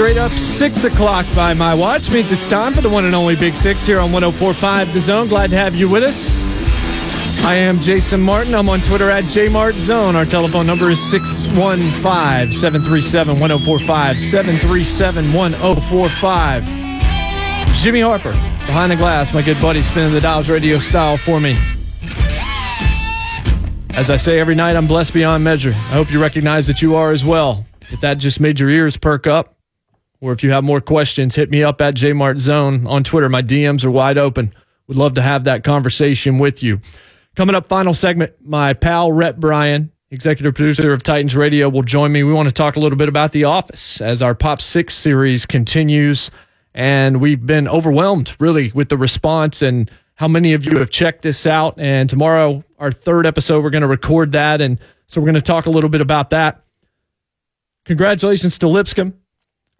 Straight up 6 o'clock by my watch means it's time for the one and only Big Six here on 1045 The Zone. Glad to have you with us. I am Jason Martin. I'm on Twitter at JMartZone. Our telephone number is 615 737 1045. 737 1045. Jimmy Harper, behind the glass, my good buddy, spinning the dials radio style for me. As I say every night, I'm blessed beyond measure. I hope you recognize that you are as well. If that just made your ears perk up, or if you have more questions, hit me up at JMartZone on Twitter. My DMs are wide open. Would love to have that conversation with you. Coming up, final segment, my pal Rhett Bryan, executive producer of Titans Radio, will join me. We want to talk a little bit about The Office as our Pop Six series continues. And we've been overwhelmed, really, with the response and how many of you have checked this out. And tomorrow, our third episode, we're going to record that. And so we're going to talk a little bit about that. Congratulations to Lipscomb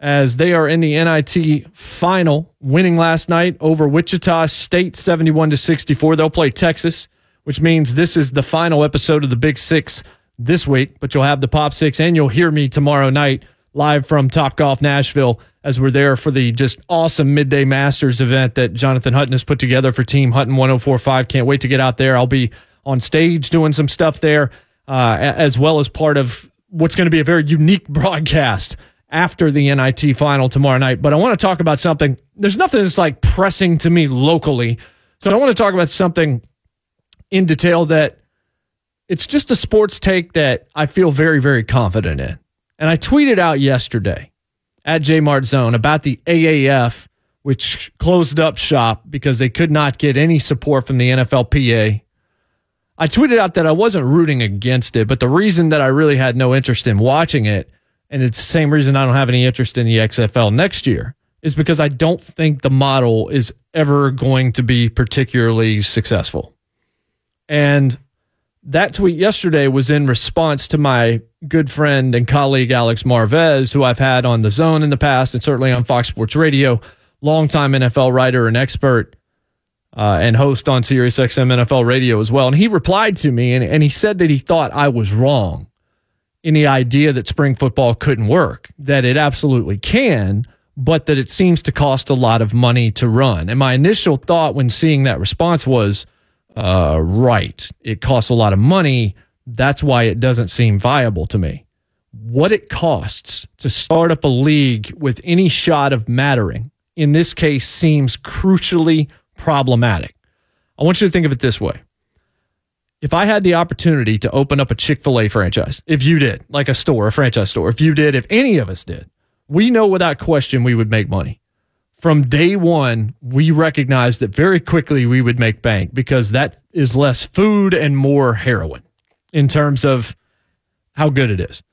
as they are in the NIT final, winning last night over Wichita State 71 to 64. They'll play Texas, which means this is the final episode of the Big Six this week, but you'll have the Pop Six and you'll hear me tomorrow night live from Top Golf Nashville as we're there for the just awesome midday Masters event that Jonathan Hutton has put together for Team Hutton 1045. Can't wait to get out there. I'll be on stage doing some stuff there, uh, as well as part of what's going to be a very unique broadcast after the NIT final tomorrow night. But I want to talk about something. There's nothing that's like pressing to me locally. So I want to talk about something in detail that it's just a sports take that I feel very, very confident in. And I tweeted out yesterday at JMartZone about the AAF, which closed up shop because they could not get any support from the NFLPA. I tweeted out that I wasn't rooting against it, but the reason that I really had no interest in watching it, and it's the same reason I don't have any interest in the XFL next year, is because I don't think the model is ever going to be particularly successful. And that tweet yesterday was in response to my good friend and colleague Alex Marvez, who I've had on the zone in the past and certainly on Fox Sports Radio, longtime NFL writer and expert uh, and host on Sirius XM NFL Radio as well. And he replied to me and, and he said that he thought I was wrong the idea that spring football couldn't work, that it absolutely can, but that it seems to cost a lot of money to run. And my initial thought when seeing that response was, uh, right, it costs a lot of money. That's why it doesn't seem viable to me. What it costs to start up a league with any shot of mattering in this case seems crucially problematic. I want you to think of it this way. If I had the opportunity to open up a Chick fil A franchise, if you did, like a store, a franchise store, if you did, if any of us did, we know without question we would make money. From day one, we recognized that very quickly we would make bank because that is less food and more heroin in terms of how good it is.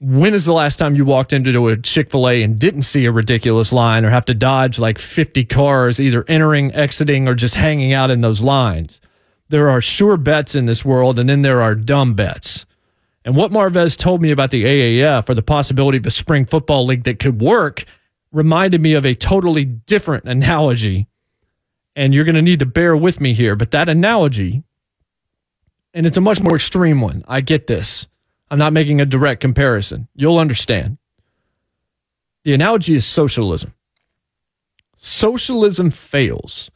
When is the last time you walked into a Chick fil A and didn't see a ridiculous line or have to dodge like 50 cars, either entering, exiting, or just hanging out in those lines? There are sure bets in this world, and then there are dumb bets. And what Marvez told me about the AAF or the possibility of a spring football league that could work reminded me of a totally different analogy. And you're going to need to bear with me here, but that analogy, and it's a much more extreme one. I get this. I'm not making a direct comparison. You'll understand. The analogy is socialism. Socialism fails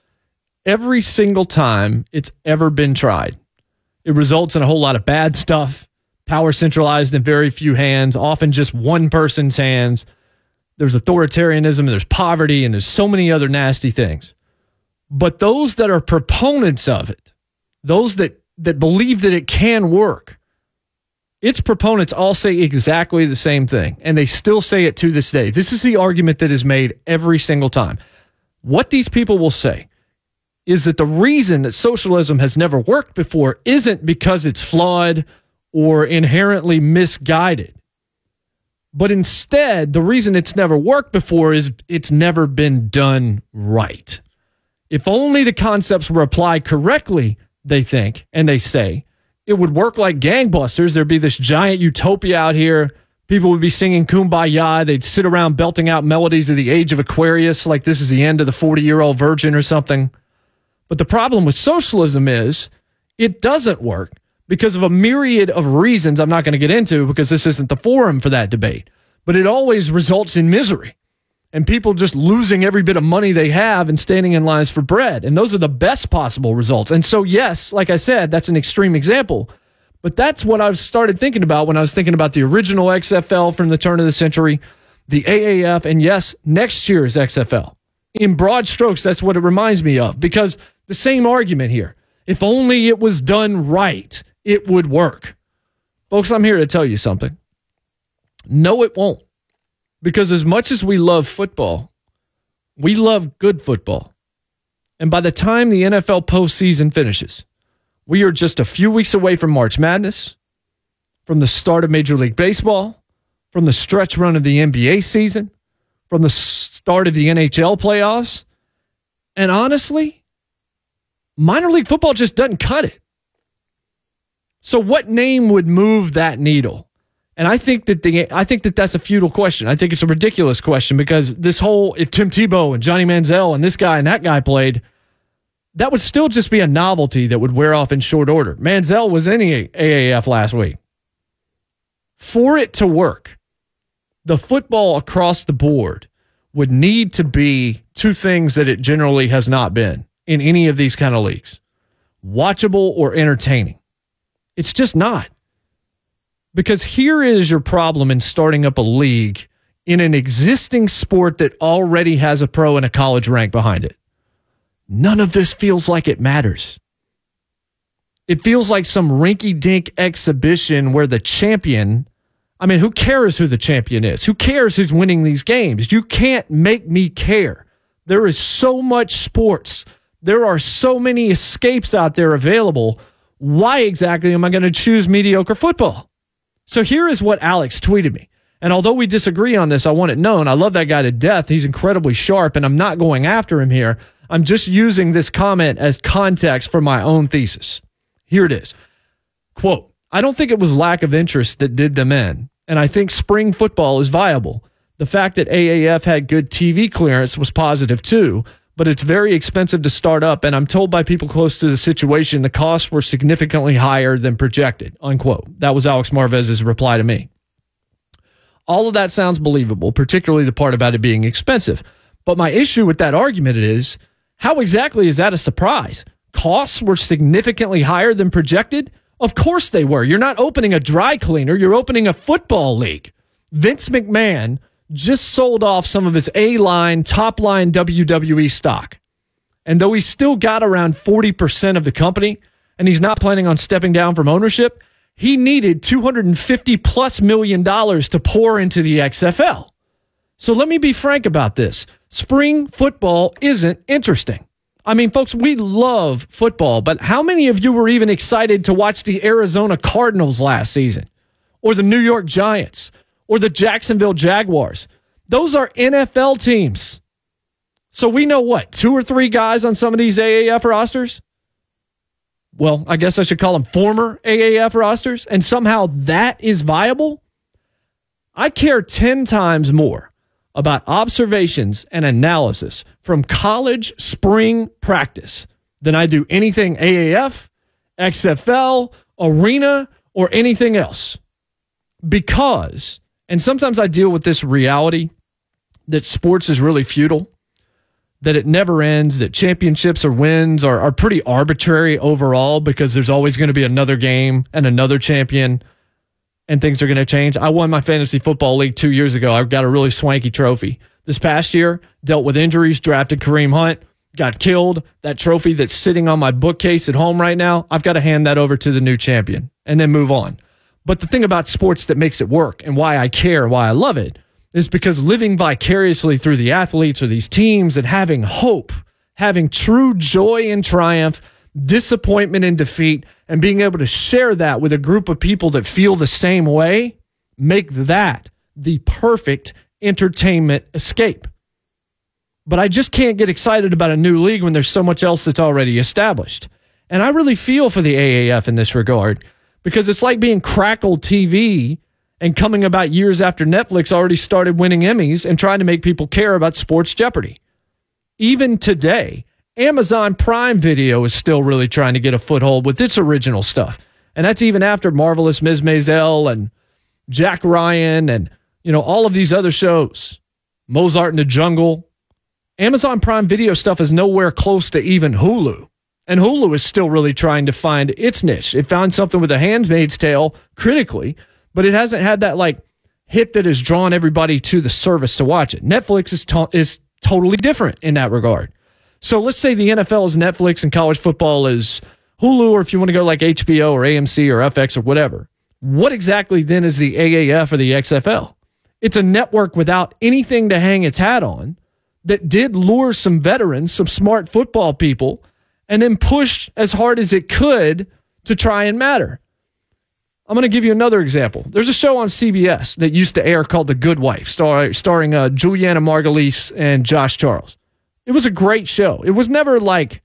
every single time it's ever been tried. It results in a whole lot of bad stuff, power centralized in very few hands, often just one person's hands. There's authoritarianism, and there's poverty, and there's so many other nasty things. But those that are proponents of it, those that, that believe that it can work, its proponents all say exactly the same thing, and they still say it to this day. This is the argument that is made every single time. What these people will say is that the reason that socialism has never worked before isn't because it's flawed or inherently misguided. But instead, the reason it's never worked before is it's never been done right. If only the concepts were applied correctly, they think and they say, it would work like gangbusters. There'd be this giant utopia out here. People would be singing kumbaya. They'd sit around belting out melodies of the age of Aquarius, like this is the end of the 40 year old virgin or something. But the problem with socialism is it doesn't work because of a myriad of reasons I'm not going to get into because this isn't the forum for that debate. But it always results in misery and people just losing every bit of money they have and standing in lines for bread. And those are the best possible results. And so, yes, like I said, that's an extreme example. But that's what I've started thinking about when I was thinking about the original XFL from the turn of the century, the AAF, and yes, next year's XFL. In broad strokes, that's what it reminds me of because the same argument here. If only it was done right, it would work. Folks, I'm here to tell you something. No, it won't. Because as much as we love football, we love good football. And by the time the NFL postseason finishes, we are just a few weeks away from March Madness, from the start of Major League Baseball, from the stretch run of the NBA season, from the start of the NHL playoffs. And honestly, minor league football just doesn't cut it. So, what name would move that needle? And I think that the I think that that's a futile question. I think it's a ridiculous question because this whole if Tim Tebow and Johnny Manziel and this guy and that guy played, that would still just be a novelty that would wear off in short order. Manziel was in AAF last week. For it to work, the football across the board would need to be two things that it generally has not been in any of these kind of leagues watchable or entertaining. It's just not. Because here is your problem in starting up a league in an existing sport that already has a pro and a college rank behind it. None of this feels like it matters. It feels like some rinky dink exhibition where the champion, I mean, who cares who the champion is? Who cares who's winning these games? You can't make me care. There is so much sports. There are so many escapes out there available. Why exactly am I going to choose mediocre football? So here is what Alex tweeted me. And although we disagree on this, I want it known. I love that guy to death. He's incredibly sharp, and I'm not going after him here. I'm just using this comment as context for my own thesis. Here it is. Quote, I don't think it was lack of interest that did them in, and I think spring football is viable. The fact that AAF had good TV clearance was positive too, but it's very expensive to start up. And I'm told by people close to the situation the costs were significantly higher than projected. Unquote. That was Alex Marvez's reply to me. All of that sounds believable, particularly the part about it being expensive. But my issue with that argument is how exactly is that a surprise? Costs were significantly higher than projected? Of course they were. You're not opening a dry cleaner, you're opening a football league. Vince McMahon just sold off some of his A line, top line WWE stock. And though he's still got around 40% of the company and he's not planning on stepping down from ownership, he needed 250 plus million dollars to pour into the XFL. So let me be frank about this. Spring football isn't interesting. I mean, folks, we love football, but how many of you were even excited to watch the Arizona Cardinals last season or the New York Giants or the Jacksonville Jaguars. Those are NFL teams. So we know what, two or three guys on some of these AAF rosters? Well, I guess I should call them former AAF rosters, and somehow that is viable? I care 10 times more about observations and analysis from college spring practice than I do anything AAF, XFL, arena, or anything else. Because and sometimes I deal with this reality that sports is really futile, that it never ends, that championships or wins are, are pretty arbitrary overall because there's always going to be another game and another champion and things are going to change. I won my fantasy football league two years ago. I got a really swanky trophy. This past year, dealt with injuries, drafted Kareem Hunt, got killed. That trophy that's sitting on my bookcase at home right now, I've got to hand that over to the new champion and then move on. But the thing about sports that makes it work and why I care, why I love it, is because living vicariously through the athletes or these teams and having hope, having true joy and triumph, disappointment and defeat, and being able to share that with a group of people that feel the same way, make that the perfect entertainment escape. But I just can't get excited about a new league when there's so much else that's already established. And I really feel for the AAF in this regard because it's like being Crackle TV and coming about years after Netflix already started winning Emmys and trying to make people care about sports Jeopardy. Even today, Amazon Prime Video is still really trying to get a foothold with its original stuff. And that's even after Marvelous Ms. Maisel and Jack Ryan and, you know, all of these other shows, Mozart in the Jungle. Amazon Prime Video stuff is nowhere close to even Hulu. And Hulu is still really trying to find its niche. It found something with a handmaid's tale critically, but it hasn't had that like hit that has drawn everybody to the service to watch it. Netflix is, to- is totally different in that regard. So let's say the NFL is Netflix and college football is Hulu, or if you want to go like HBO or AMC or FX or whatever. What exactly then is the AAF or the XFL? It's a network without anything to hang its hat on that did lure some veterans, some smart football people, and then pushed as hard as it could to try and matter. I'm going to give you another example. There's a show on CBS that used to air called The Good Wife, star, starring uh, Julianna Margulies and Josh Charles. It was a great show. It was never like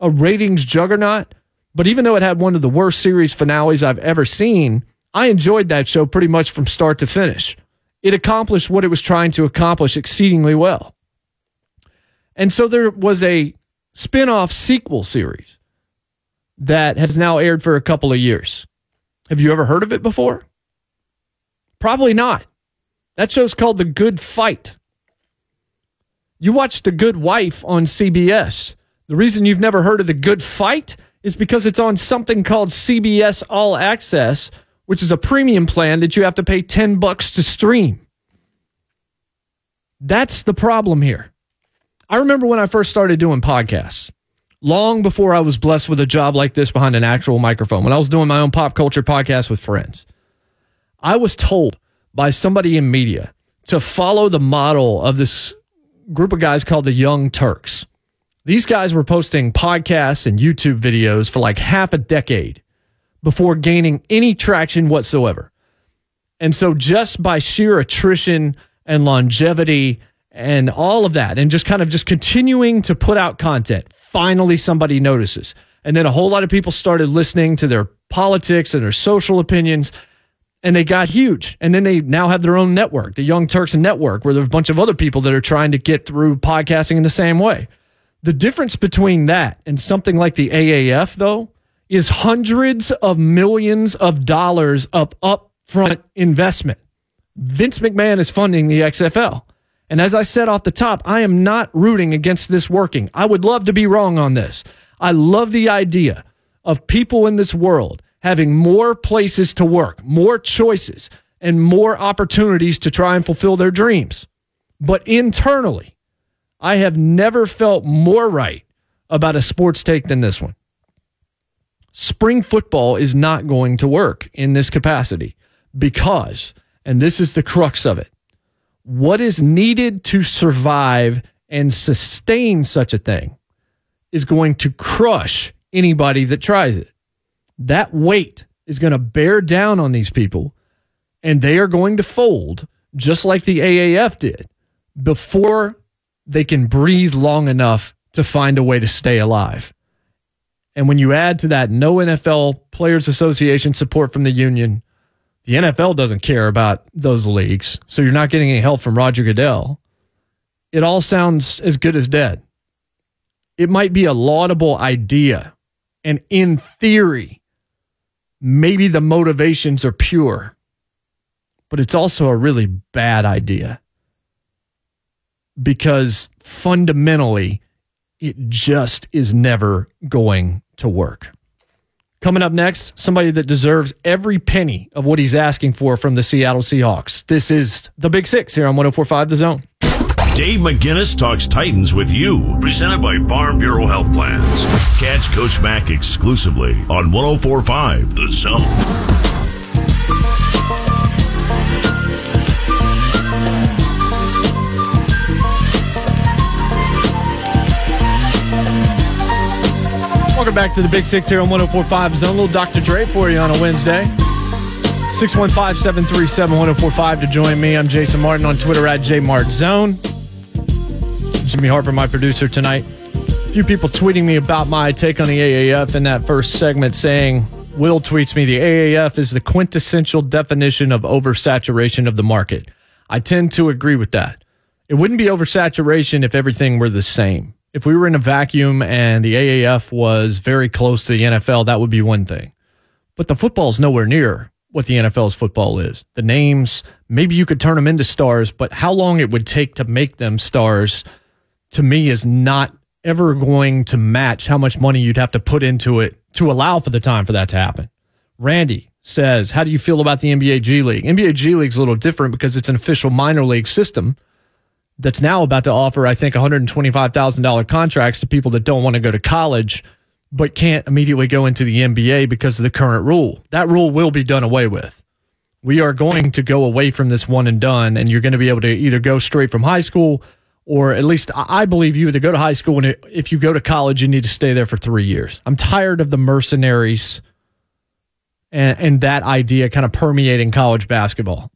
a ratings juggernaut, but even though it had one of the worst series finales I've ever seen, I enjoyed that show pretty much from start to finish. It accomplished what it was trying to accomplish exceedingly well. And so there was a spin off sequel series that has now aired for a couple of years. Have you ever heard of it before? Probably not. That show's called The Good Fight. You watch The Good Wife on CBS. The reason you've never heard of The Good Fight is because it's on something called CBS All Access, which is a premium plan that you have to pay 10 bucks to stream. That's the problem here. I remember when I first started doing podcasts, long before I was blessed with a job like this behind an actual microphone, when I was doing my own pop culture podcast with friends, I was told by somebody in media to follow the model of this group of guys called the Young Turks. These guys were posting podcasts and YouTube videos for like half a decade before gaining any traction whatsoever. And so, just by sheer attrition and longevity and all of that, and just kind of just continuing to put out content, finally somebody notices. And then a whole lot of people started listening to their politics and their social opinions, and they got huge. And then they now have their own network, the Young Turks Network, where there's a bunch of other people that are trying to get through podcasting in the same way. The difference between that and something like the AAF, though, is hundreds of millions of dollars of upfront investment. Vince McMahon is funding the XFL. And as I said off the top, I am not rooting against this working. I would love to be wrong on this. I love the idea of people in this world having more places to work, more choices, and more opportunities to try and fulfill their dreams. But internally, I have never felt more right about a sports take than this one spring football is not going to work in this capacity because, and this is the crux of it, what is needed to survive and sustain such a thing is going to crush anybody that tries it. That weight is going to bear down on these people and they are going to fold just like the AAF did before they can breathe long enough to find a way to stay alive. And when you add to that no NFL Players Association support from the union, the NFL doesn't care about those leagues. So you're not getting any help from Roger Goodell. It all sounds as good as dead. It might be a laudable idea. And in theory, maybe the motivations are pure, but it's also a really bad idea because fundamentally, it just is never going to work. Coming up next, somebody that deserves every penny of what he's asking for from the Seattle Seahawks. This is the Big Six here on 1045 The Zone. Dave McGinnis talks Titans with you, presented by Farm Bureau Health Plans. Catch Coach Mac exclusively on 1045 The Zone. Welcome back to the Big Six here on 1045 Zone. Dr. Dre for you on a Wednesday. 615 737 1045 to join me. I'm Jason Martin on Twitter at JMartZone. Jimmy Harper, my producer tonight. A few people tweeting me about my take on the AAF in that first segment saying, Will tweets me, the AAF is the quintessential definition of oversaturation of the market. I tend to agree with that. It wouldn't be oversaturation if everything were the same. If we were in a vacuum and the AAF was very close to the NFL, that would be one thing. But the football is nowhere near what the NFL's football is. The names, maybe you could turn them into stars, but how long it would take to make them stars to me is not ever going to match how much money you'd have to put into it to allow for the time for that to happen. Randy says, How do you feel about the NBA G League? NBA G League is a little different because it's an official minor league system that's now about to offer, I think, $125,000 contracts to people that don't want to go to college but can't immediately go into the NBA because of the current rule. That rule will be done away with. We are going to go away from this one and done, and you're going to be able to either go straight from high school or at least I believe you either go to high school and if you go to college, you need to stay there for three years. I'm tired of the mercenaries and, and that idea kind of permeating college basketball.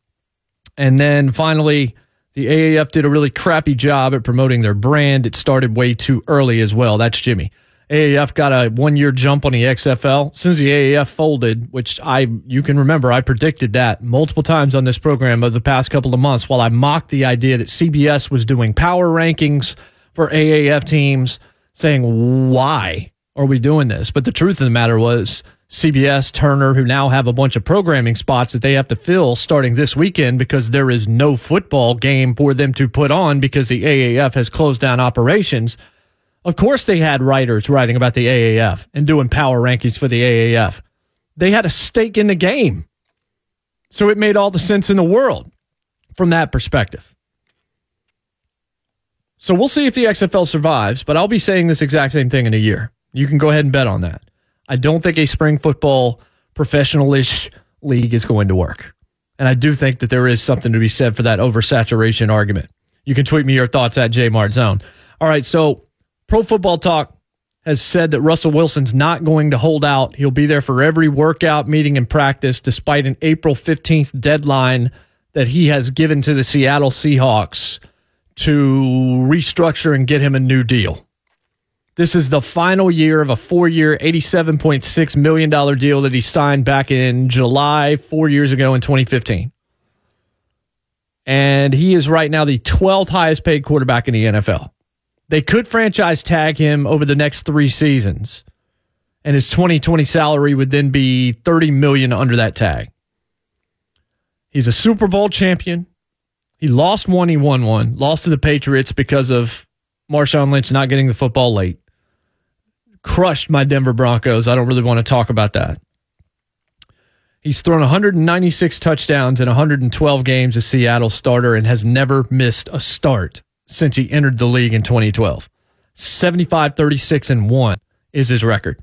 And then finally, the AAF did a really crappy job at promoting their brand. It started way too early as well. That's Jimmy. AAF got a one year jump on the XFL. As soon as the AAF folded, which I you can remember, I predicted that multiple times on this program over the past couple of months while I mocked the idea that CBS was doing power rankings for AAF teams, saying, Why are we doing this? But the truth of the matter was CBS, Turner, who now have a bunch of programming spots that they have to fill starting this weekend because there is no football game for them to put on because the AAF has closed down operations of course, they had writers writing about the AAF and doing power rankings for the AAF. They had a stake in the game. So it made all the sense in the world from that perspective. So we'll see if the XFL survives, but I'll be saying this exact same thing in a year. You can go ahead and bet on that. I don't think a spring football professional-ish league is going to work. And I do think that there is something to be said for that oversaturation argument. You can tweet me your thoughts at JMartZone. All right, so Pro Football Talk has said that Russell Wilson's not going to hold out. He'll be there for every workout, meeting, and practice, despite an April 15th deadline that he has given to the Seattle Seahawks to restructure and get him a new deal. This is the final year of a four year, $87.6 million deal that he signed back in July, four years ago in 2015. And he is right now the 12th highest paid quarterback in the NFL. They could franchise tag him over the next three seasons, and his 2020 salary would then be 30 million under that tag. He's a Super Bowl champion. He lost one, he won one. Lost to the Patriots because of Marshawn Lynch not getting the football late. Crushed my Denver Broncos. I don't really want to talk about that. He's thrown 196 touchdowns in 112 games as Seattle starter and has never missed a start since he entered the league in 2012. 75, 36, and 1 is his record.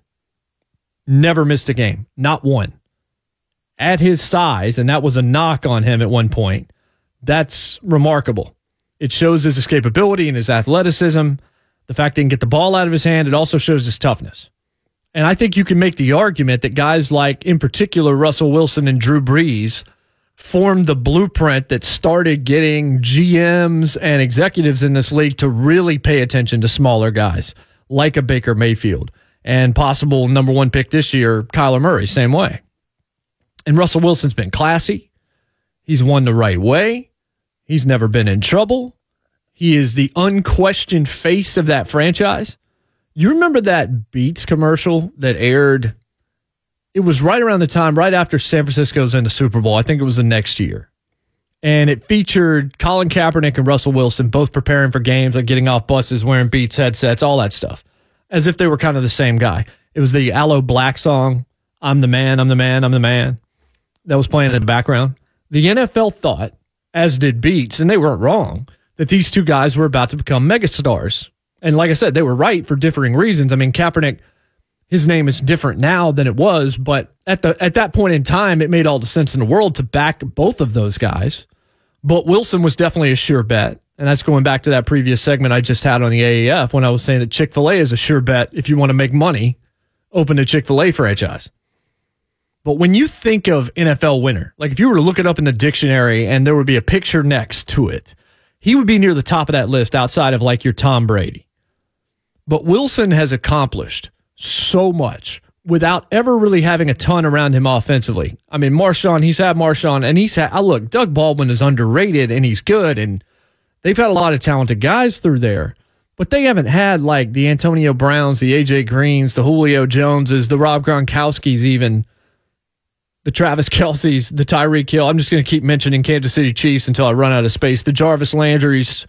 Never missed a game, not one. At his size, and that was a knock on him at one point, that's remarkable. It shows his escapability and his athleticism. The fact he can get the ball out of his hand, it also shows his toughness. And I think you can make the argument that guys like, in particular, Russell Wilson and Drew Brees formed the blueprint that started getting GMs and executives in this league to really pay attention to smaller guys like a Baker Mayfield and possible number one pick this year, Kyler Murray, same way. And Russell Wilson's been classy. He's won the right way. He's never been in trouble. He is the unquestioned face of that franchise. You remember that Beats commercial that aired it was right around the time, right after San Francisco's in the Super Bowl. I think it was the next year. And it featured Colin Kaepernick and Russell Wilson both preparing for games, like getting off buses, wearing Beats headsets, all that stuff, as if they were kind of the same guy. It was the Aloe Blacc song, I'm the man, I'm the man, I'm the man, that was playing in the background. The NFL thought, as did Beats, and they weren't wrong, that these two guys were about to become megastars. And like I said, they were right for differing reasons. I mean, Kaepernick his name is different now than it was, but at the at that point in time, it made all the sense in the world to back both of those guys. But Wilson was definitely a sure bet. And that's going back to that previous segment I just had on the AAF when I was saying that Chick fil A is a sure bet if you want to make money, open a Chick fil A franchise. But when you think of NFL winner, like if you were to look it up in the dictionary and there would be a picture next to it, he would be near the top of that list outside of like your Tom Brady. But Wilson has accomplished so much without ever really having a ton around him offensively. I mean, Marshawn, he's had Marshawn, and he's had, I look, Doug Baldwin is underrated and he's good, and they've had a lot of talented guys through there, but they haven't had like the Antonio Browns, the AJ Greens, the Julio Joneses, the Rob Gronkowskis, even the Travis Kelce's, the Tyreek Hill. I'm just going to keep mentioning Kansas City Chiefs until I run out of space. The Jarvis Landry's,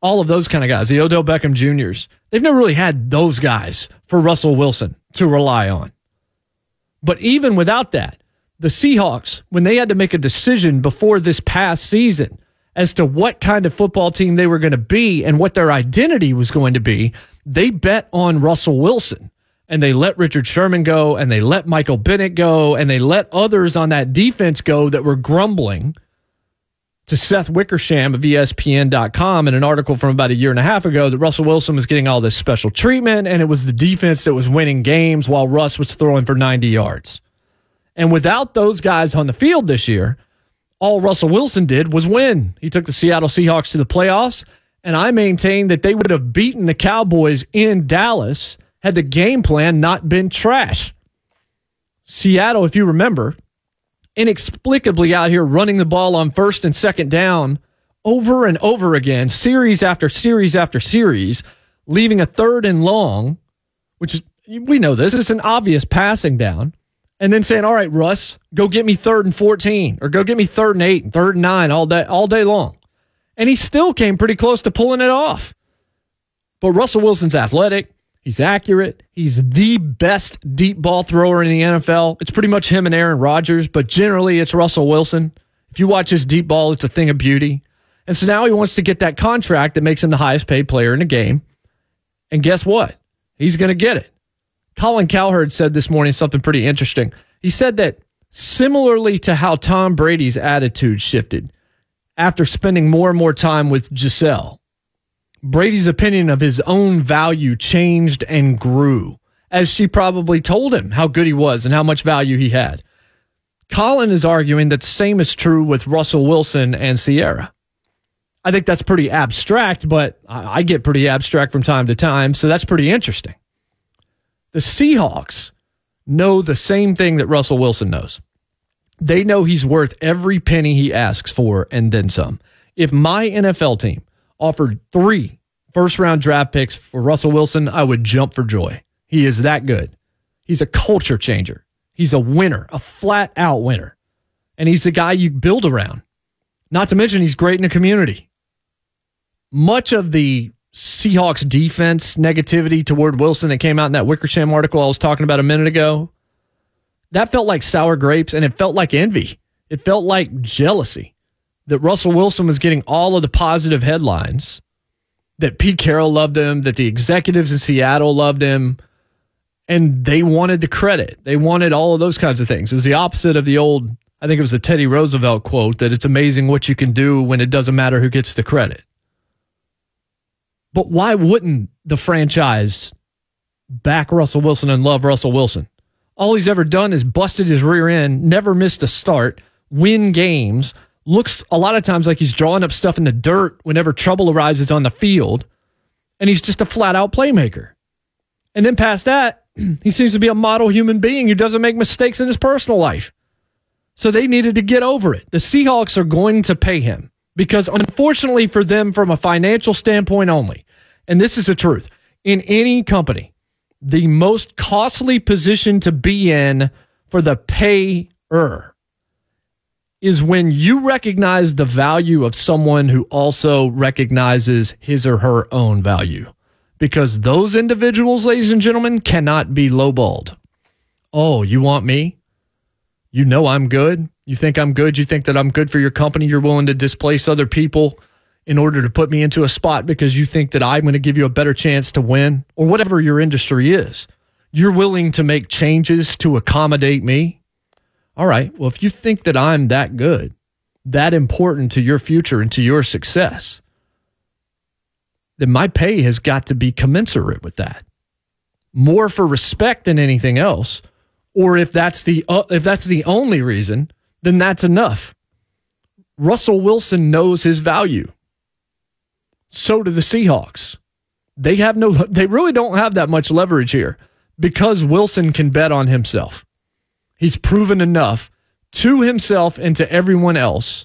all of those kind of guys, the Odell Beckham Juniors. They've never really had those guys for Russell Wilson to rely on. But even without that, the Seahawks, when they had to make a decision before this past season as to what kind of football team they were going to be and what their identity was going to be, they bet on Russell Wilson and they let Richard Sherman go and they let Michael Bennett go and they let others on that defense go that were grumbling to Seth Wickersham of ESPN.com in an article from about a year and a half ago that Russell Wilson was getting all this special treatment and it was the defense that was winning games while Russ was throwing for 90 yards. And without those guys on the field this year, all Russell Wilson did was win. He took the Seattle Seahawks to the playoffs, and I maintain that they would have beaten the Cowboys in Dallas had the game plan not been trash. Seattle, if you remember, inexplicably out here running the ball on first and second down over and over again, series after series after series, leaving a third and long, which is, we know this, is an obvious passing down, and then saying, All right, Russ, go get me third and 14, or go get me third and eight and third and nine all day, all day long. And he still came pretty close to pulling it off. But Russell Wilson's athletic. He's accurate. He's the best deep ball thrower in the NFL. It's pretty much him and Aaron Rodgers, but generally it's Russell Wilson. If you watch his deep ball, it's a thing of beauty. And so now he wants to get that contract that makes him the highest paid player in the game. And guess what? He's going to get it. Colin Cowherd said this morning something pretty interesting. He said that similarly to how Tom Brady's attitude shifted after spending more and more time with Gisele, Brady's opinion of his own value changed and grew as she probably told him how good he was and how much value he had. Colin is arguing that the same is true with Russell Wilson and Ciara. I think that's pretty abstract, but I get pretty abstract from time to time, so that's pretty interesting. The Seahawks know the same thing that Russell Wilson knows. They know he's worth every penny he asks for and then some. If my NFL team offered three first round draft picks for Russell Wilson, I would jump for joy. He is that good. He's a culture changer. He's a winner, a flat out winner. And he's the guy you build around. Not to mention, he's great in the community. Much of the Seahawks defense negativity toward Wilson that came out in that Wickersham article I was talking about a minute ago, that felt like sour grapes and it felt like envy. It felt like jealousy that Russell Wilson was getting all of the positive headlines, that Pete Carroll loved him, that the executives in Seattle loved him, and they wanted the credit. They wanted all of those kinds of things. It was the opposite of the old, I think it was the Teddy Roosevelt quote that it's amazing what you can do when it doesn't matter who gets the credit. But why wouldn't the franchise back Russell Wilson and love Russell Wilson? All he's ever done is busted his rear end, never missed a start, win games, looks a lot of times like he's drawing up stuff in the dirt whenever trouble arises on the field. And he's just a flat out playmaker. And then past that, he seems to be a model human being who doesn't make mistakes in his personal life. So they needed to get over it. The Seahawks are going to pay him because, unfortunately for them, from a financial standpoint only, and this is the truth, in any company, the most costly position to be in for the payer is when you recognize the value of someone who also recognizes his or her own value. Because those individuals, ladies and gentlemen, cannot be lowballed. Oh, you want me? You know I'm good. You think I'm good. You think that I'm good for your company. You're willing to displace other people in order to put me into a spot because you think that I'm going to give you a better chance to win or whatever your industry is. You're willing to make changes to accommodate me. All right. Well, if you think that I'm that good, that important to your future and to your success, then my pay has got to be commensurate with that. More for respect than anything else, or if that's the uh, if that's the only reason, then that's enough. Russell Wilson knows his value. So do the Seahawks. They have no they really don't have that much leverage here because Wilson can bet on himself. He's proven enough to himself and to everyone else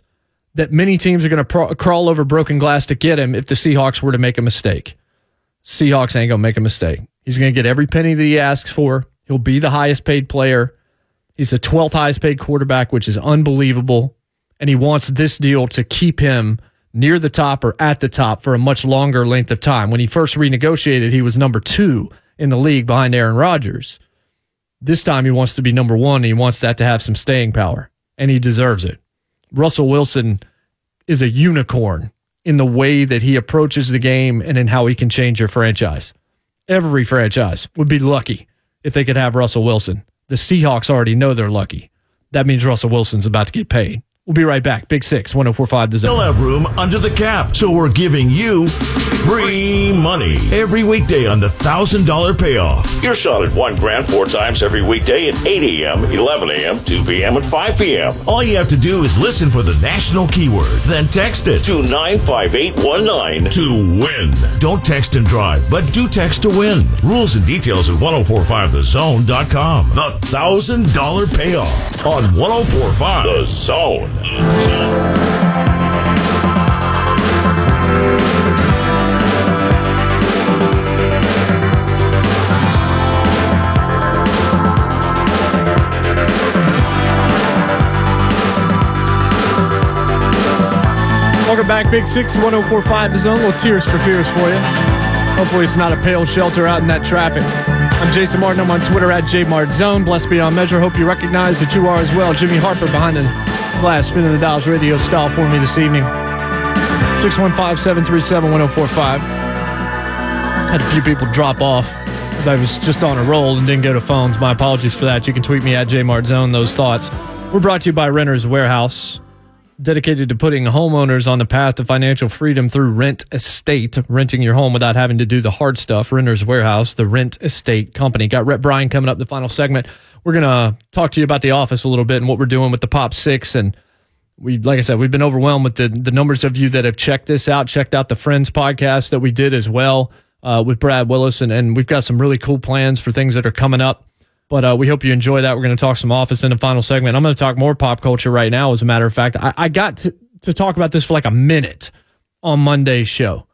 that many teams are going to pro- crawl over broken glass to get him if the Seahawks were to make a mistake. Seahawks ain't going to make a mistake. He's going to get every penny that he asks for. He'll be the highest paid player. He's the 12th highest paid quarterback, which is unbelievable. And he wants this deal to keep him near the top or at the top for a much longer length of time. When he first renegotiated, he was number two in the league behind Aaron Rodgers. This time he wants to be number one and he wants that to have some staying power, and he deserves it. Russell Wilson is a unicorn in the way that he approaches the game and in how he can change your franchise. Every franchise would be lucky if they could have Russell Wilson. The Seahawks already know they're lucky. That means Russell Wilson's about to get paid. We'll be right back. Big Six, 1045 The Zone. Still have room under the cap, so we're giving you free money every weekday on the thousand dollar payoff. Your shot at one grand four times every weekday at 8 a.m., 11 a.m., 2 p.m., and 5 p.m. All you have to do is listen for the national keyword, then text it to 95819 to win. Don't text and drive, but do text to win. Rules and details at 1045thezone.com. The thousand dollar payoff on 1045 The Zone. Welcome back, Big Six, 1045 The Zone. Little Tears for Fears for you. Hopefully, it's not a pale shelter out in that traffic. I'm Jason Martin. I'm on Twitter at JMartZone. Blessed beyond measure. Hope you recognize that you are as well. Jimmy Harper behind the glass, spinning the dials radio style for me this evening. 615 737 1045. Had a few people drop off as I was just on a roll and didn't go to phones. My apologies for that. You can tweet me at JMartZone those thoughts. We're brought to you by Renter's Warehouse dedicated to putting homeowners on the path to financial freedom through Rent Estate, renting your home without having to do the hard stuff. Renter's Warehouse, the Rent Estate Company. Got Rhett Bryan coming up the final segment. We're gonna talk to you about the office a little bit and what we're doing with the Pop Six. And we, like I said, we've been overwhelmed with the the numbers of you that have checked this out, checked out the Friends podcast that we did as well uh, with Brad Willis, and and we've got some really cool plans for things that are coming up. But uh, we hope you enjoy that. We're going to talk some office in the final segment. I'm going to talk more pop culture right now. As a matter of fact, I, I got to, to talk about this for like a minute on Monday's show,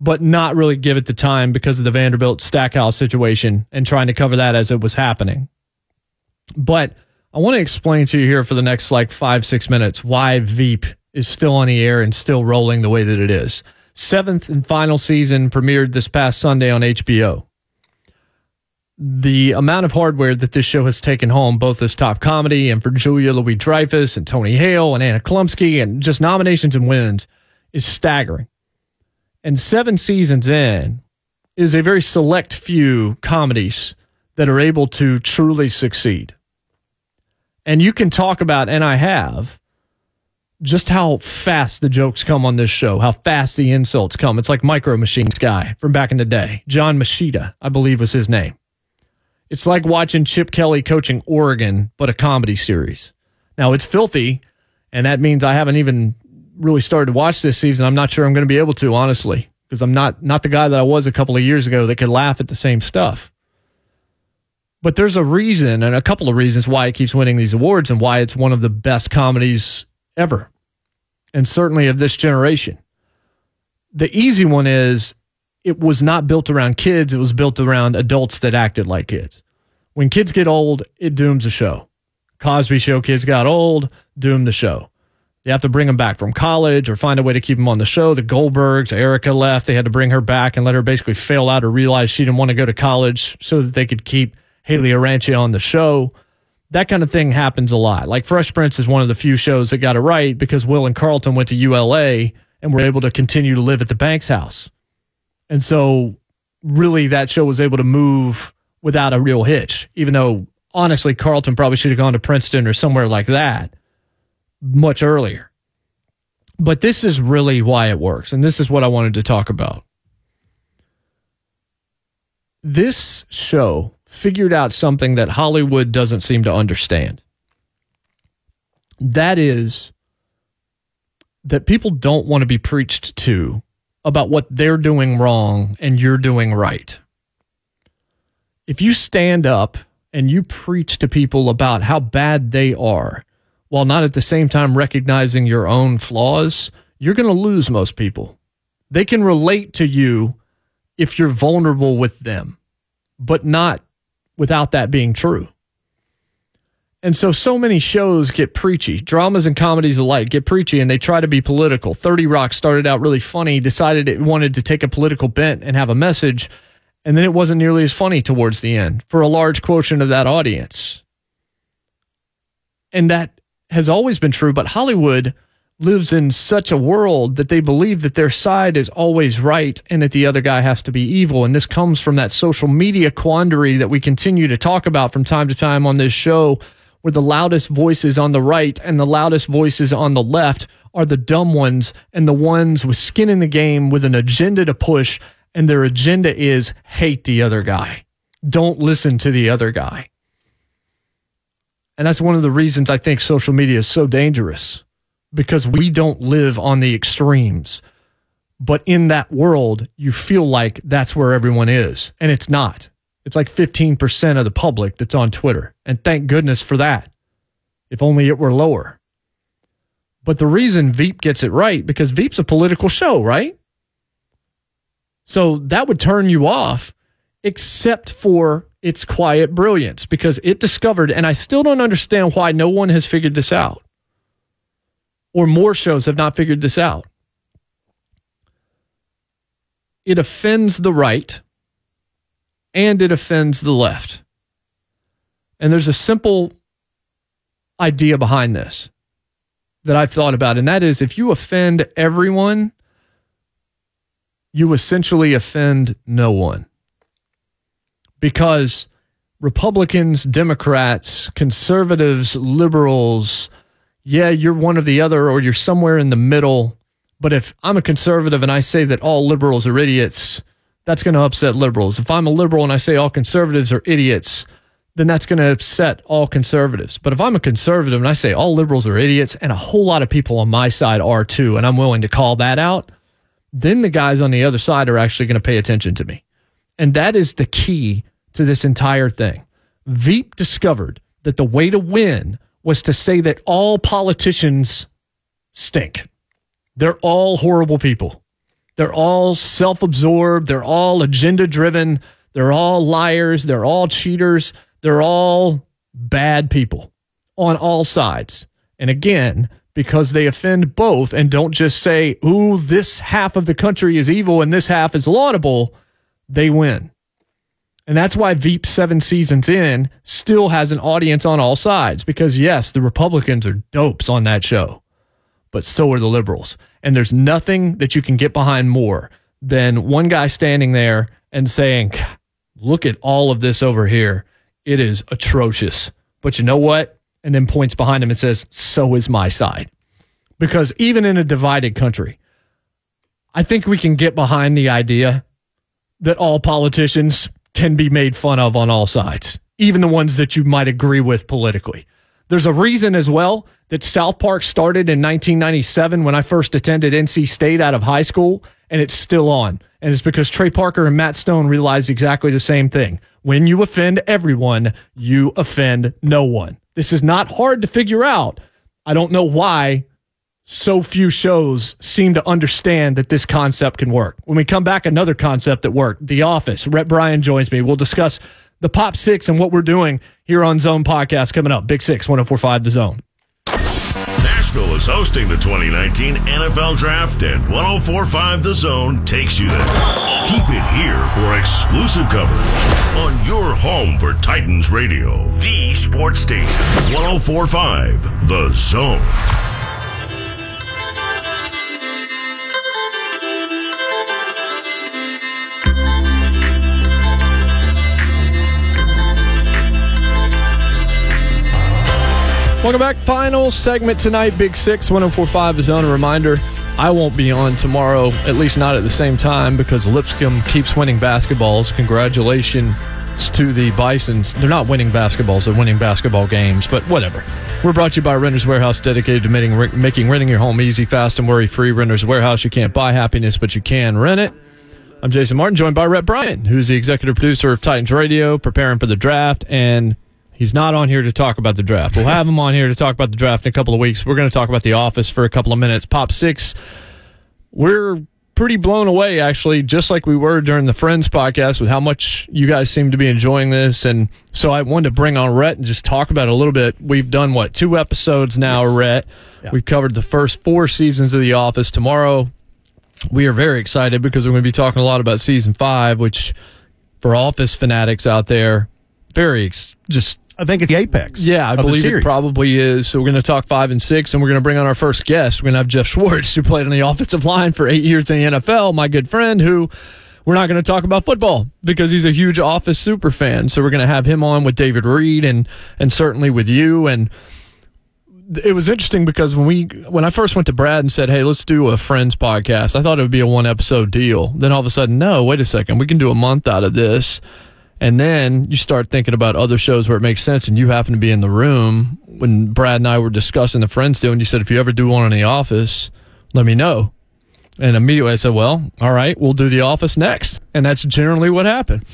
but not really give it the time because of the Vanderbilt Stackhouse situation and trying to cover that as it was happening. But I want to explain to you here for the next like five, six minutes why Veep is still on the air and still rolling the way that it is. Seventh and final season premiered this past Sunday on HBO the amount of hardware that this show has taken home, both as top comedy and for Julia Louis Dreyfus and Tony Hale and Anna Chlumsky and just nominations and wins, is staggering. And seven seasons in is a very select few comedies that are able to truly succeed. And you can talk about, and I have, just how fast the jokes come on this show, how fast the insults come. It's like Micro Machines guy from back in the day. John Moschitta, I believe was his name. It's like watching Chip Kelly coaching Oregon, but a comedy series. Now it's filthy, and that means I haven't even really started to watch this season. I'm not sure I'm going to be able to, honestly, because I'm not not the guy that I was a couple of years ago that could laugh at the same stuff. But there's a reason and a couple of reasons why it keeps winning these awards and why it's one of the best comedies ever. And certainly of this generation. The easy one is it was not built around kids, it was built around adults that acted like kids. When kids get old, it dooms the show. Cosby Show kids got old, doomed the show. You have to bring them back from college or find a way to keep them on the show. The Goldbergs, Erica left. They had to bring her back and let her basically fail out or realize she didn't want to go to college so that they could keep Haley Orrantia on the show. That kind of thing happens a lot. Like Fresh Prince is one of the few shows that got it right because Will and Carlton went to ULA and were able to continue to live at the Banks house. And so, really, that show was able to move without a real hitch, even though, honestly, Carlton probably should have gone to Princeton or somewhere like that much earlier. But this is really why it works. And this is what I wanted to talk about. This show figured out something that Hollywood doesn't seem to understand. That is that people don't want to be preached to about what they're doing wrong and you're doing right. If you stand up and you preach to people about how bad they are while not at the same time recognizing your own flaws, you're going to lose most people. They can relate to you if you're vulnerable with them, but not without that being true. And so, so many shows get preachy. Dramas and comedies alike get preachy and they try to be political. 30 Rock started out really funny, decided it wanted to take a political bent and have a message, and then it wasn't nearly as funny towards the end for a large quotient of that audience. And that has always been true, but Hollywood lives in such a world that they believe that their side is always right and that the other guy has to be evil. And this comes from that social media quandary that we continue to talk about from time to time on this show where the loudest voices on the right and the loudest voices on the left are the dumb ones and the ones with skin in the game with an agenda to push. And their agenda is hate the other guy. Don't listen to the other guy. And that's one of the reasons I think social media is so dangerous because we don't live on the extremes. But in that world, you feel like that's where everyone is, and it's not. It's like 15% of the public that's on Twitter. And thank goodness for that. If only it were lower. But the reason Veep gets it right, because Veep's a political show, right? So that would turn you off, except for its quiet brilliance, because it discovered, and I still don't understand why no one has figured this out, or more shows have not figured this out. It offends the right and it offends the left. And there's a simple idea behind this that I've thought about, and that is if you offend everyone, you essentially offend no one. Because Republicans, Democrats, conservatives, liberals, yeah, you're one or the other, or you're somewhere in the middle. But if I'm a conservative and I say that all liberals are idiots, that's going to upset liberals. If I'm a liberal and I say all conservatives are idiots, then that's going to upset all conservatives. But if I'm a conservative and I say all liberals are idiots and a whole lot of people on my side are too, and I'm willing to call that out, then the guys on the other side are actually going to pay attention to me. And that is the key to this entire thing. Veep discovered that the way to win was to say that all politicians stink. They're all horrible people. They're all self absorbed. They're all agenda driven. They're all liars. They're all cheaters. They're all bad people on all sides. And again, because they offend both and don't just say, ooh, this half of the country is evil and this half is laudable, they win. And that's why Veep, seven seasons in, still has an audience on all sides because, yes, the Republicans are dopes on that show, but so are the liberals. And there's nothing that you can get behind more than one guy standing there and saying, Look at all of this over here. It is atrocious. But you know what? And then points behind him and says, So is my side. Because even in a divided country, I think we can get behind the idea that all politicians can be made fun of on all sides, even the ones that you might agree with politically. There's a reason as well that South Park started in 1997 when I first attended NC State out of high school, and it's still on. And it's because Trey Parker and Matt Stone realized exactly the same thing. When you offend everyone, you offend no one. This is not hard to figure out. I don't know why so few shows seem to understand that this concept can work. When we come back, another concept that worked The Office. Rhett Bryan joins me. We'll discuss the Pop Six and what we're doing here on Zone Podcast coming up. Big Six, 1045 The Zone. Nashville is hosting the 2019 NFL Draft, and 1045 The Zone takes you there. Keep it here for exclusive coverage on your home for Titans Radio, the sports station. 1045 The Zone. Welcome back. Final segment tonight, Big Six, 1045 is on. A reminder I won't be on tomorrow, at least not at the same time, because Lipscomb keeps winning basketballs. Congratulations to the Bisons. They're not winning basketballs, they're winning basketball games, but whatever. We're brought to you by Renters Warehouse, dedicated to making, making renting your home easy, fast, and worry free. Renters Warehouse, you can't buy happiness, but you can rent it. I'm Jason Martin, joined by Rhett Bryan, who's the executive producer of Titans Radio, preparing for the draft, and he's not on here to talk about the draft. We'll have him on here to talk about the draft in a couple of weeks. We're going to talk about the office for a couple of minutes. Pop six, we're pretty blown away, actually, just like we were during the Friends podcast with how much you guys seem to be enjoying this. And so I wanted to bring on Rhett and just talk about it a little bit. We've done, what, two episodes now, yes. Rhett? Yeah. We've covered the first four seasons of The Office. Tomorrow, we are very excited because we're going to be talking a lot about season five, which for office fanatics out there, very ex- just. I think it's the apex. Yeah, I believe it probably is. So we're going to talk five and six, and we're going to bring on our first guest. We're going to have Geoff Schwartz, who played on the offensive line for eight years in the NFL, my good friend, who we're not going to talk about football because he's a huge office super fan. So we're going to have him on with David Reed and and certainly with you and it was interesting because when we when I first went to Brad and said, "Hey, let's do a Friends podcast," I thought it would be a one episode deal. Then all of a sudden, no, wait a second, we can do a month out of this. And then you start thinking about other shows where it makes sense, and you happen to be in the room when Brad and I were discussing the Friends deal, and you said, "If you ever do one in the office, let me know." And immediately I said, "Well, all right, we'll do the office next," and that's generally what happened.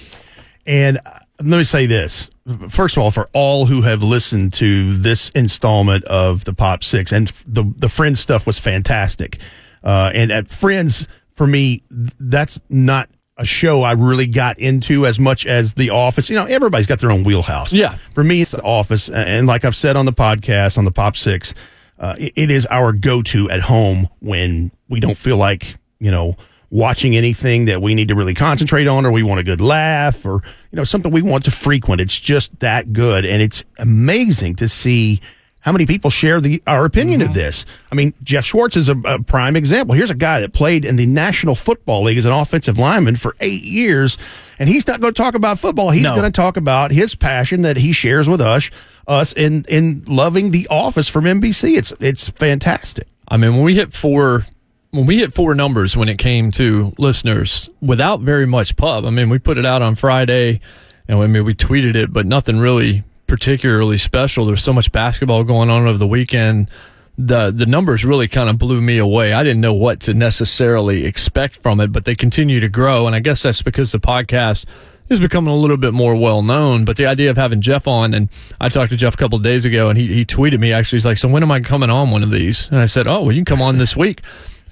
And let me say this first of all, for all who have listened to this installment of the Pop Six, and the the Friends stuff was fantastic. Uh, and at Friends, for me, that's not a show I really got into as much as The Office. You know, everybody's got their own wheelhouse. Yeah. For me, it's The Office, and like I've said on the podcast on the Pop Six, uh, it, it is our go to at home when we don't feel like you know watching anything that we need to really concentrate on or we want a good laugh or you know something we want to frequent it's just that good and it's amazing to see how many people share the our opinion mm-hmm. of this i mean geoff schwartz is a, a, prime example here's a guy that played in the national football league as an offensive lineman for eight years and he's not going to talk about football he's no. going to talk about his passion that he shares with us us in in loving the office from nbc it's it's fantastic I mean, when we hit four when we hit four numbers when it came to listeners without very much pub. I mean, we put it out on Friday and I mean, we tweeted it, but nothing really particularly special. There's so much basketball going on over the weekend. The the numbers really kind of blew me away. I didn't know what to necessarily expect from it, but they continue to grow. And I guess that's because the podcast is becoming a little bit more well known. But the idea of having Geoff on, and I talked to Geoff a couple days ago, and he, he tweeted me actually. He's like, So when am I coming on one of these? And I said, Oh, well, you can come on this week.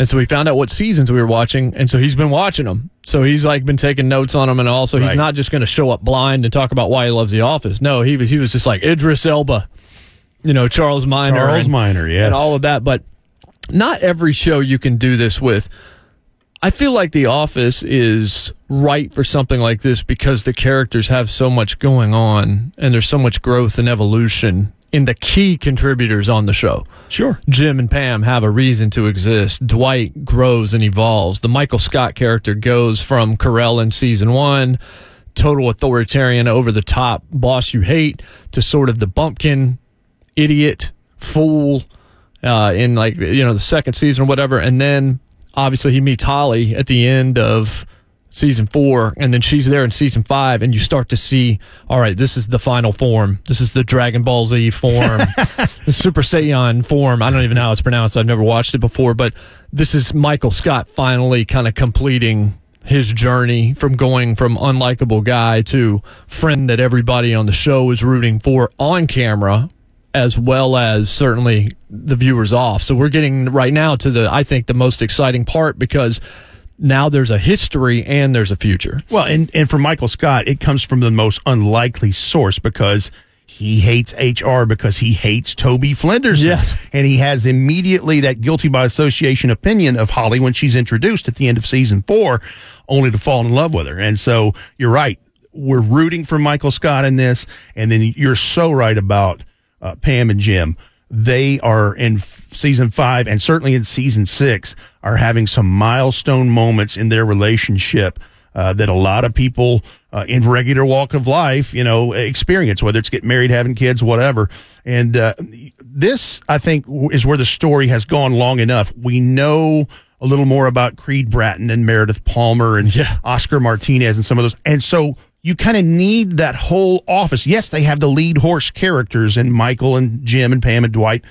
And so we found out what seasons we were watching, and so he's been watching them. So he's like been taking notes on them, and also he's right. not just going to show up blind and talk about why he loves The Office. No, he was he was just like Idris Elba, you know, Charles Miner, Charles and, Miner, yes, and all of that. But not every show you can do this with. I feel like The Office is right for something like this because the characters have so much going on, and there's so much growth and evolution in the key contributors on the show. Sure. Jim and Pam have a reason to exist. Dwight grows and evolves. The Michael Scott character goes from Carell in season one, total authoritarian, over the top boss you hate, to sort of the bumpkin, idiot, fool uh, in like, you know, the second season or whatever. And then obviously he meets Holly at the end of season four, and then she's there in season five, and you start to see, all right, this is the final form. This is the Dragon Ball Z form, the Super Saiyan form. I don't even know how it's pronounced. I've never watched it before, but this is Michael Scott finally kind of completing his journey from going from unlikable guy to friend that everybody on the show is rooting for on camera as well as certainly the viewers off. So we're getting right now to the I think the most exciting part because now there's a history and there's a future. Well, and, and for Michael Scott, it comes from the most unlikely source because he hates HR because he hates Toby Flenderson. Yes. And he has immediately that guilty by association opinion of Holly when she's introduced at the end of season four, only to fall in love with her. And so you're right. We're rooting for Michael Scott in this. And then you're so right about uh, Pam and Jim they are in season five and certainly in season six are having some milestone moments in their relationship uh, that a lot of people uh, in regular walk of life, you know, experience, whether it's getting married, having kids, whatever. And uh, this, I think, is where the story has gone long enough. We know a little more about Creed Bratton and Meredith Palmer and yeah. Oscar Martinez and some of those. And so you kind of need that whole office. Yes, they have the lead horse characters and Michael and Jim and Pam and Dwight,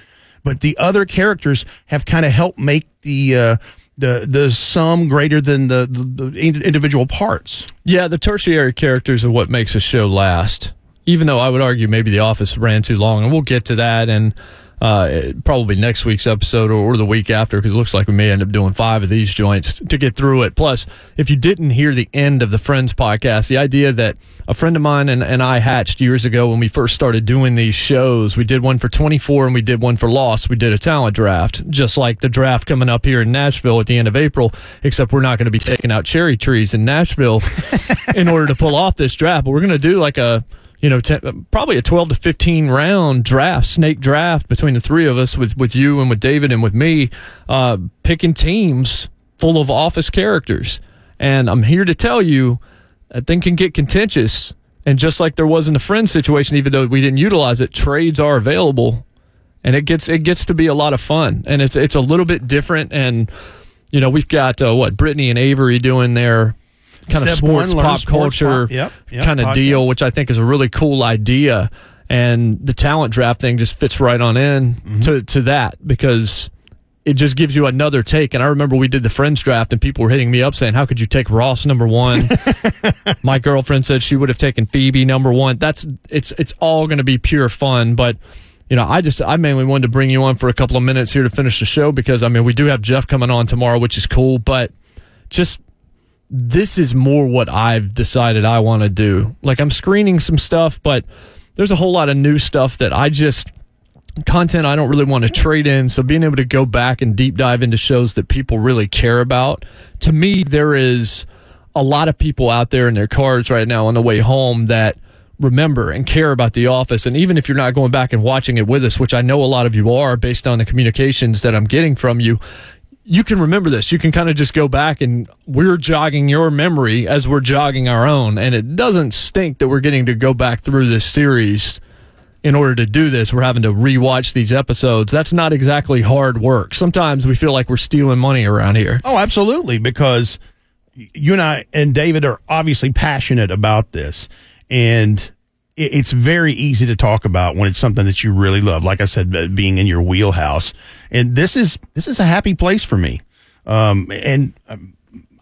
but the other characters have kind of helped make the uh, the the sum greater than the, the, the individual parts. Yeah, the tertiary characters are what makes a show last. Even though I would argue maybe The Office ran too long, and we'll get to that. And uh, probably next week's episode or, or the week after because it looks like we may end up doing five of these joints to get through it. Plus, if you didn't hear the end of the Friends podcast, the idea that a friend of mine and, and I hatched years ago when we first started doing these shows, we did one for 24 and we did one for Lost. We did a talent draft, just like the draft coming up here in Nashville at the end of April, except we're not going to be taking out cherry trees in Nashville in order to pull off this draft. But we're going to do like a you know, probably a 12 to 15 round draft, snake draft between the three of us with, with you and with David and with me, uh, picking teams full of office characters. And I'm here to tell you that thing can get contentious. And just like there was in the friend situation, even though we didn't utilize it, trades are available and it gets, it gets to be a lot of fun and it's, it's a little bit different. And, you know, we've got, uh, what, Brittany and Avery doing their, kind of sports one, pop sports culture pop- yep, yep, kind of podcast. deal, which I think is a really cool idea. And the talent draft thing just fits right on in Mm-hmm. to, to that because it just gives you another take. And I remember we did the friends draft and people were hitting me up saying, How could you take Ross number one? My girlfriend said she would have taken Phoebe number one. That's it's it's all gonna be pure fun. But you know, I just I mainly wanted to bring you on for a couple of minutes here to finish the show because I mean we do have Geoff coming on tomorrow, which is cool, but just this is more what I've decided I want to do. Like I'm screening some stuff, but there's a whole lot of new stuff that I just content I don't really want to trade in. So being able to go back and deep dive into shows that people really care about. To me, there is a lot of people out there in their cars right now on the way home that remember and care about The Office. And even if you're not going back and watching it with us, which I know a lot of you are based on the communications that I'm getting from you, you can remember this. You can kind of just go back and we're jogging your memory as we're jogging our own. And it doesn't stink that we're getting to go back through this series in order to do this. We're having to rewatch these episodes. That's not exactly hard work. Sometimes we feel like we're stealing money around here. Oh, absolutely. Because you and I and David are obviously passionate about this, and it's very easy to talk about when it's something that you really love. Like I said, uh, being in your wheelhouse, and this is this is a happy place for me. Um, and um,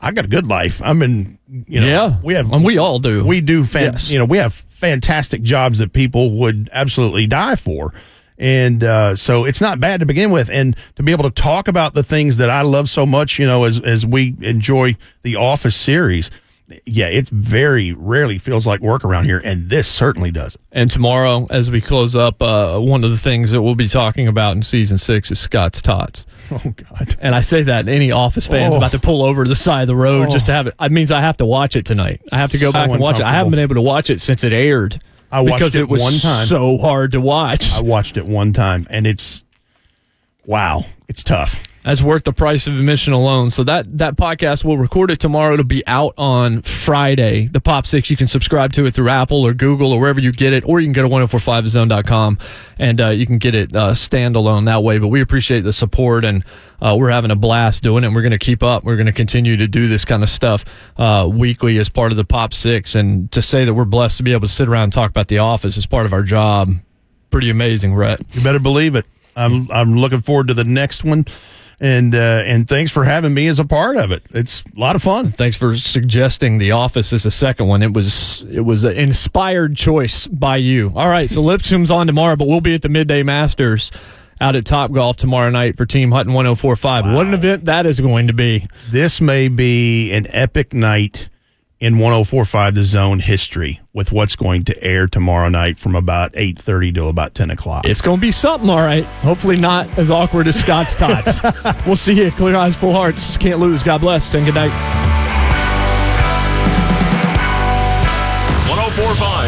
I got a good life. I'm in. You know, Yeah. we have, And we all do. We do. Fan, Yes. You know, we have fantastic jobs that people would absolutely die for. And uh, so it's not bad to begin with, and to be able to talk about the things that I love so much, you know, as as we enjoy the Office series, yeah, it's very rarely feels like work around here, and this certainly does. And tomorrow, as we close up, uh, one of the things that we'll be talking about in season six is Scott's Tots. Oh God, And I say that any Office fans Oh. about to pull over to the side of the road just to have it. It means I have to watch it tonight. I have to go So back and watch it. I haven't been able to watch it since it aired. I watched because it it was one time. so hard to watch. I watched it one time, and it's wow, it's tough. That's worth the price of admission alone. So that that podcast we'll record it tomorrow. It'll be out on Friday. The Pop Six. You can subscribe to it through Apple or Google or wherever you get it, or you can go to 1045thezone.com and uh, you can get it uh, standalone that way. But we appreciate the support and uh, we're having a blast doing it. And we're going to keep up. We're going to continue to do this kind of stuff uh, weekly as part of the Pop Six. And to say that we're blessed to be able to sit around and talk about The Office as part of our job, pretty amazing, Rhett. You better believe it. I'm I'm looking forward to the next one, and uh, and thanks for having me as a part of it. It's a lot of fun. Thanks for suggesting The Office as a second one. It was it was an inspired choice by you. All right, so Lipscomb's on tomorrow, but we'll be at the Midday Masters out at Top Golf tomorrow night for Team Hutton 1045. What an event that is going to be. This may be an epic night in 1045 The Zone history with what's going to air tomorrow night from about 8:30 till about 10 o'clock. It's going to be something, all right. Hopefully not as awkward as Scott's Tots. we'll see you. Clear eyes, full hearts. Can't lose. God bless and good night. 1045